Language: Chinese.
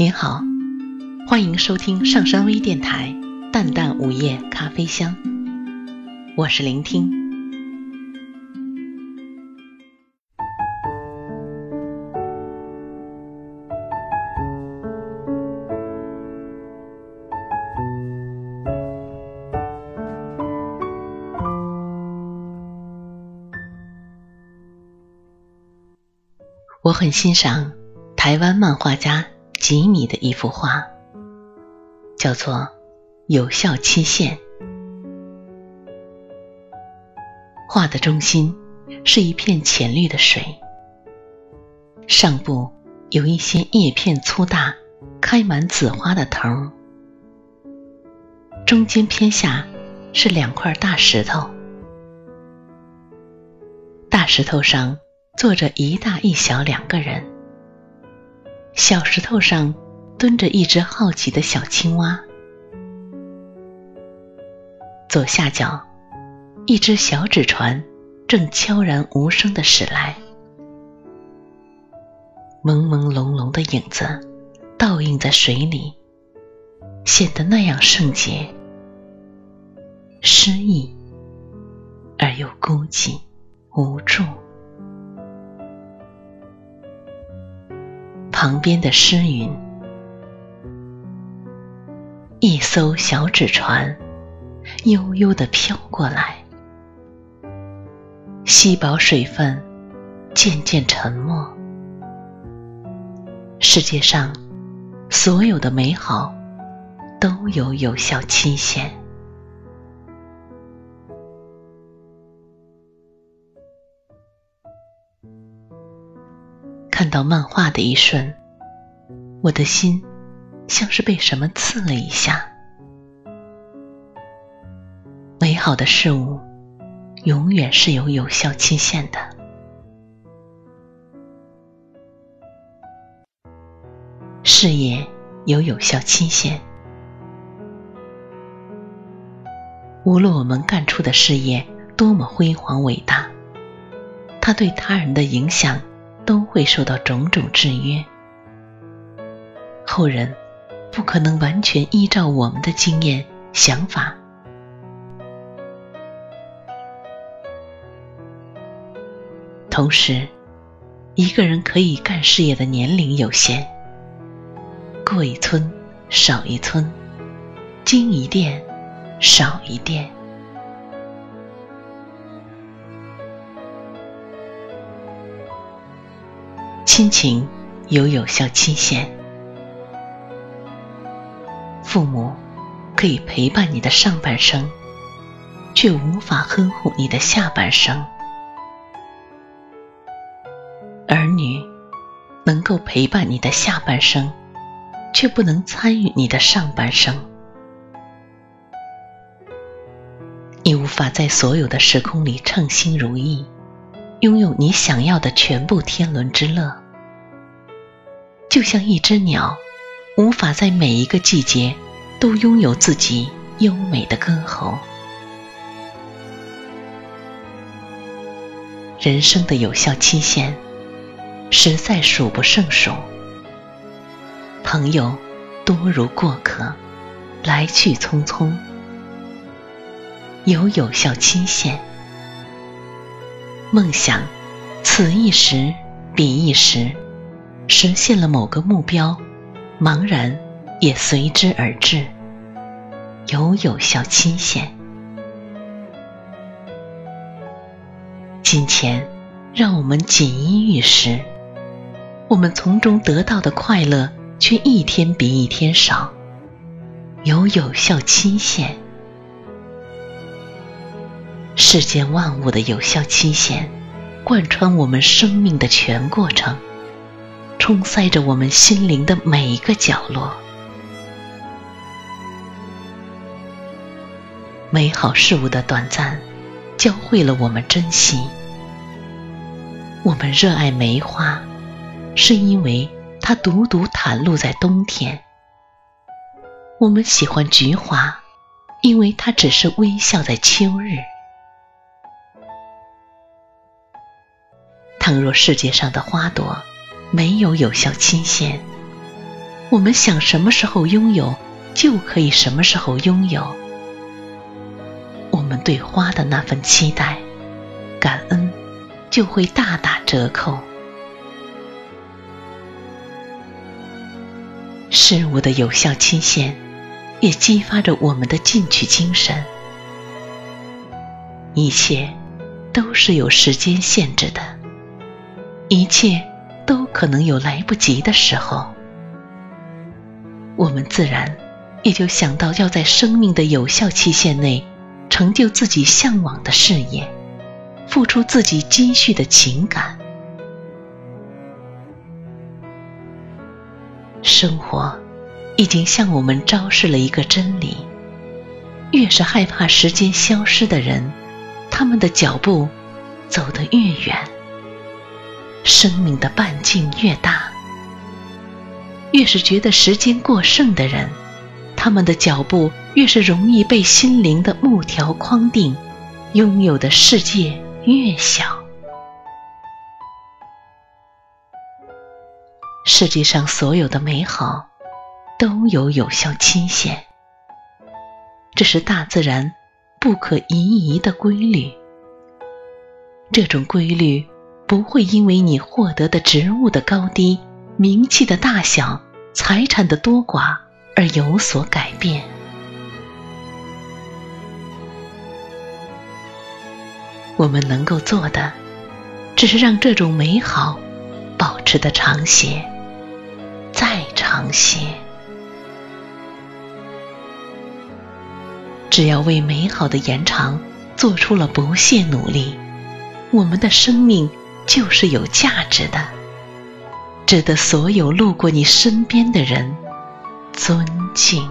您好，欢迎收听上山微电台《淡淡午夜咖啡香》，我是聆听。我很欣赏台湾漫画家吉米的一幅画，叫做《有效期限》。画的中心是一片浅绿的水，上部有一些叶片粗大、开满紫花的藤，中间偏下是两块大石头，大石头上。坐着一大一小两个人，小石头上蹲着一只好奇的小青蛙，左下角一只小纸船正悄然无声的驶来，朦朦胧胧的影子倒映在水里，显得那样圣洁、诗意而又孤寂无助。旁边的诗云：“一艘小纸船悠悠的飘过来，稀薄水分渐渐沉没。世界上所有的美好都有有效期限。”看到漫画的一瞬，我的心像是被什么刺了一下。美好的事物永远是有有效期限的，事业有有效期限。无论我们干出的事业多么辉煌伟大，它对他人的影响。都会受到种种制约，后人不可能完全依照我们的经验想法。同时，一个人可以干事业的年龄有限，过一村少一村，经一店少一店。亲情有有效期限，父母可以陪伴你的上半生，却无法呵护你的下半生；儿女能够陪伴你的下半生，却不能参与你的上半生。你无法在所有的时空里称心如意，拥有你想要的全部天伦之乐。就像一只鸟，无法在每一个季节都拥有自己优美的歌喉。人生的有效期限实在数不胜数，朋友多如过客，来去匆匆。有有效期限，梦想此一时彼一时。实现了某个目标，茫然也随之而至，有有效期限。金钱让我们锦衣玉食，我们从中得到的快乐却一天比一天少，有有效期限。世间万物的有效期限，贯穿我们生命的全过程。充塞着我们心灵的每一个角落。美好事物的短暂，教会了我们珍惜。我们热爱梅花，是因为它独独袒露在冬天；我们喜欢菊花，因为它只是微笑在秋日。倘若世界上的花朵，没有有效期限，我们想什么时候拥有，就可以什么时候拥有。我们对花的那份期待、感恩，就会大打折扣。事物的有效期限，也激发着我们的进取精神。一切都是有时间限制的，一切都可能有来不及的时候。我们自然也就想到要在生命的有效期限内，成就自己向往的事业，付出自己积蓄的情感。生活已经向我们昭示了一个真理：越是害怕时间消失的人，他们的脚步走得越远，生命的半径越大；越是觉得时间过剩的人，他们的脚步越是容易被心灵的木条框定，拥有的世界越小。世界上所有的美好都有有效期限，这是大自然不可移移的规律。这种规律不会因为你获得的职务的高低、名气的大小、财产的多寡而有所改变。我们能够做的，只是让这种美好保持的长些。再长些，只要为美好的延长做出了不懈努力，我们的生命就是有价值的，值得所有路过你身边的人尊敬。